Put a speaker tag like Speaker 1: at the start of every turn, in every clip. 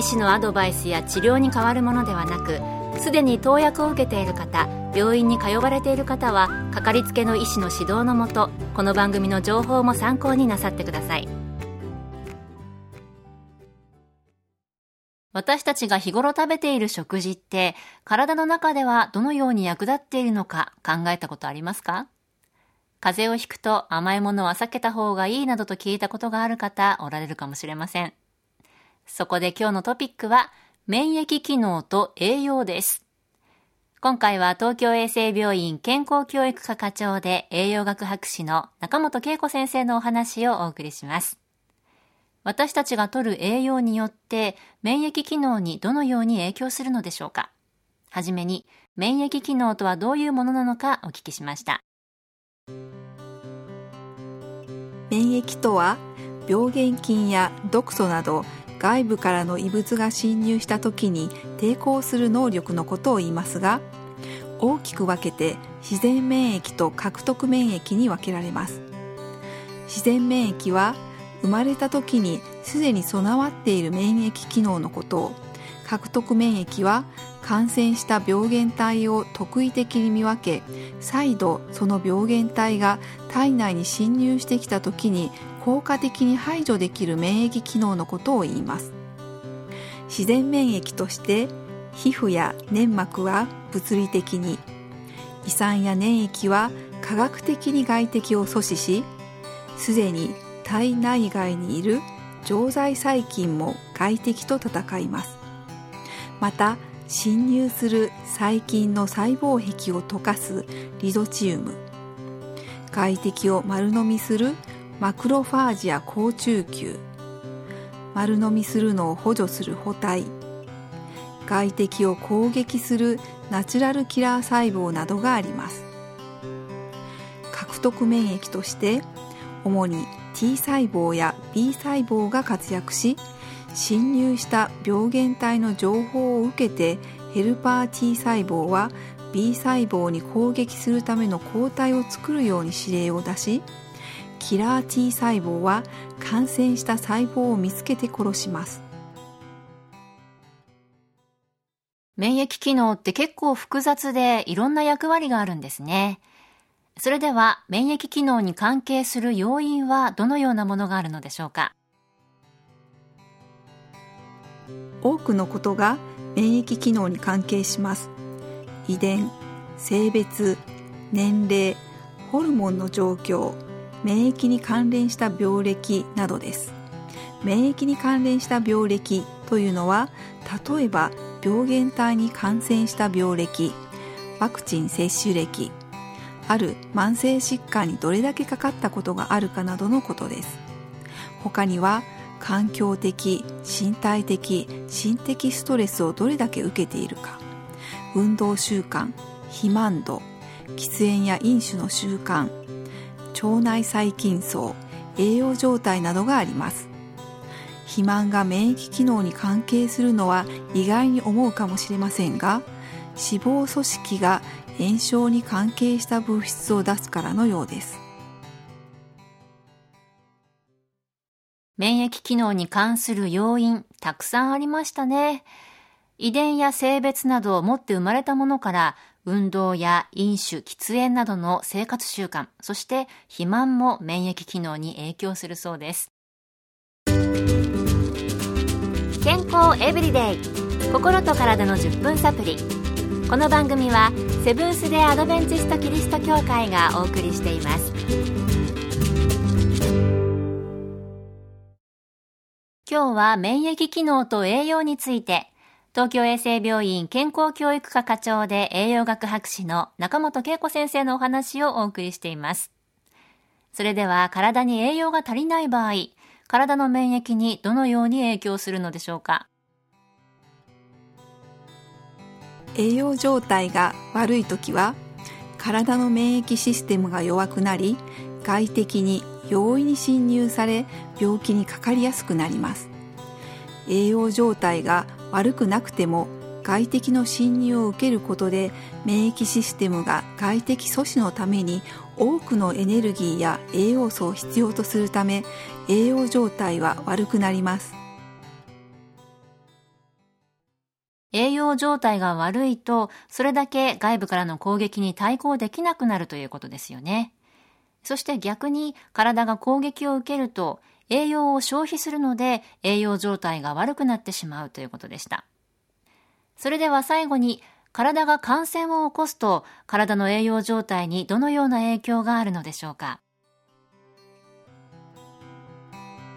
Speaker 1: 医師のアドバイスや治療に変わるものではなくすでに投薬を受けている方病院に通われている方はかかりつけの医師の指導のもとこの番組の情報も参考になさってください私たちが日頃食べている食事って体の中ではどのように役立っているのか考えたことありますか？風邪をひくと甘いものは避けた方がいいなどと聞いたことがある方おられるかもしれません。そこで今日のトピックは免疫機能と栄養です。今回は東京衛生病院健康教育科課長で栄養学博士の中本恵子先生のお話をお送りします。私たちが摂る栄養によって免疫機能にどのように影響するのでしょうかはじめに免疫機能とはどういうものなのかお聞きしました。
Speaker 2: 免疫とは病原菌や毒素など外部からの異物が侵入した時に抵抗する能力のことを言いますが大きく分けて自然免疫と獲得免疫に分けられます。自然免疫は生まれた時にすでに備わっている免疫機能のことを獲得免疫は感染した病原体を特異的に見分け再度その病原体が体内に侵入してきた時に効果的に排除できる免疫機能のことを言います。自然免疫として皮膚や粘膜は物理的に胃酸や粘液は科学的に外敵を阻止しすでに体内外にいる常在細菌も外敵と戦います。また侵入する細菌の細胞壁を溶かすリドチウム。外敵を丸飲みするマクロファージや好中球。丸飲みするのを補助する補体。外敵を攻撃するナチュラルキラー細胞などがあります。獲得免疫として主に T 細胞や B 細胞が活躍し侵入した病原体の情報を受けてヘルパー T 細胞は B 細胞に攻撃するための抗体を作るように指令を出しキラー T 細胞は感染した細胞を見つけて殺します。
Speaker 1: 免疫機能って結構複雑でいろんな役割があるんですね。それでは免疫機能に関係する要因はどのようなものがあるのでしょうか？
Speaker 2: 多くのことが免疫機能に関係します。遺伝性別年齢ホルモンの状況免疫に関連した病歴などです。免疫に関連した病歴というのは例えば病原体に感染した病歴ワクチン接種歴ある慢性疾患にどれだけかかったことがあるかなどのことです。他には環境的身体的心的ストレスをどれだけ受けているか。運動習慣肥満度喫煙や飲酒の習慣腸内細菌層栄養状態などがあります。肥満が免疫機能に関係するのは意外に思うかもしれませんが脂肪組織が炎症に関係した物質を出すからのようです。
Speaker 1: 免疫機能に関する要因たくさんありましたね。遺伝や性別などを持って生まれたものから運動や飲酒、喫煙などの生活習慣、そして肥満も免疫機能に影響するそうです。健康エブリデイ心と体の10分サプリ。この番組はセブンス・デ・アドベンチスト・キリスト教会がお送りしています。今日は免疫機能と栄養について東京衛生病院健康教育科課長で栄養学博士の中本恵子先生のお話をお送りしています。それでは体に栄養が足りない場合、体の免疫にどのように影響するのでしょうか？
Speaker 2: 栄養状態が悪い時は体の免疫システムが弱くなり外敵に容易に侵入され病気にかかりやすくなります。栄養状態が悪くなくても外敵の侵入を受けることで免疫システムが外敵阻止のために多くのエネルギーや栄養素を必要とするため栄養状態は悪くなります。
Speaker 1: 栄養状態が悪いとそれだけ外部からの攻撃に対抗できなくなるということですよね。そして逆に体が攻撃を受けると栄養を消費するので栄養状態が悪くなってしまうということでしたそれでは最後に、体が感染を起こすと、体の栄養状態にどのような影響があるのでしょうか？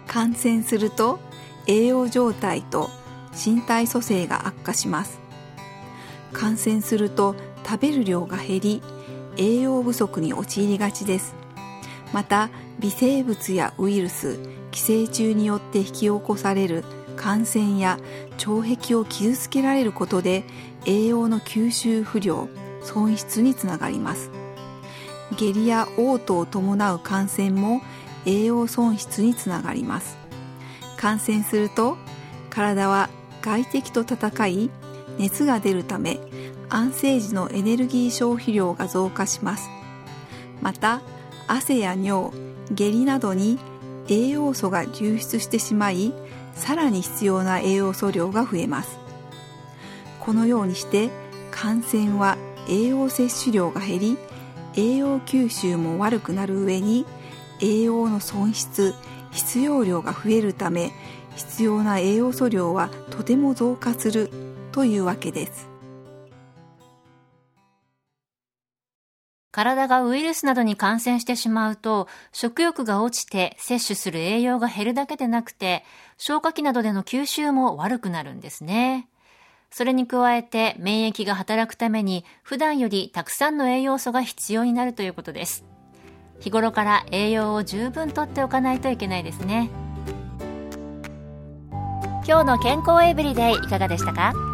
Speaker 2: 感染すると、栄養状態と身体組成が悪化します。感染すると食べる量が減り、栄養不足に陥りがちです。また、微生物やウイルス、寄生虫によって引き起こされる感染や腸壁を傷つけられることで栄養の吸収不良損失につながります。下痢や嘔吐を伴う感染も栄養損失につながります。感染すると体は外敵と戦い熱が出るため安静時のエネルギー消費量が増加します。また汗や尿下痢などに栄養素が流出してしまいさらに必要な栄養素量が増えます。このようにして感染は栄養摂取量が減り栄養吸収も悪くなる上に栄養の損失必要量が増えるため必要な栄養素量はとても増加するというわけです。
Speaker 1: 体がウイルスなどに感染してしまうと、食欲が落ちて摂取する栄養が減るだけでなくて、消化器などでの吸収も悪くなるんですね。それに加えて免疫が働くために普段よりたくさんの栄養素が必要になるということです。日頃から栄養を十分とっておかないといけないですね。今日の健康エブリデイいかがでしたか？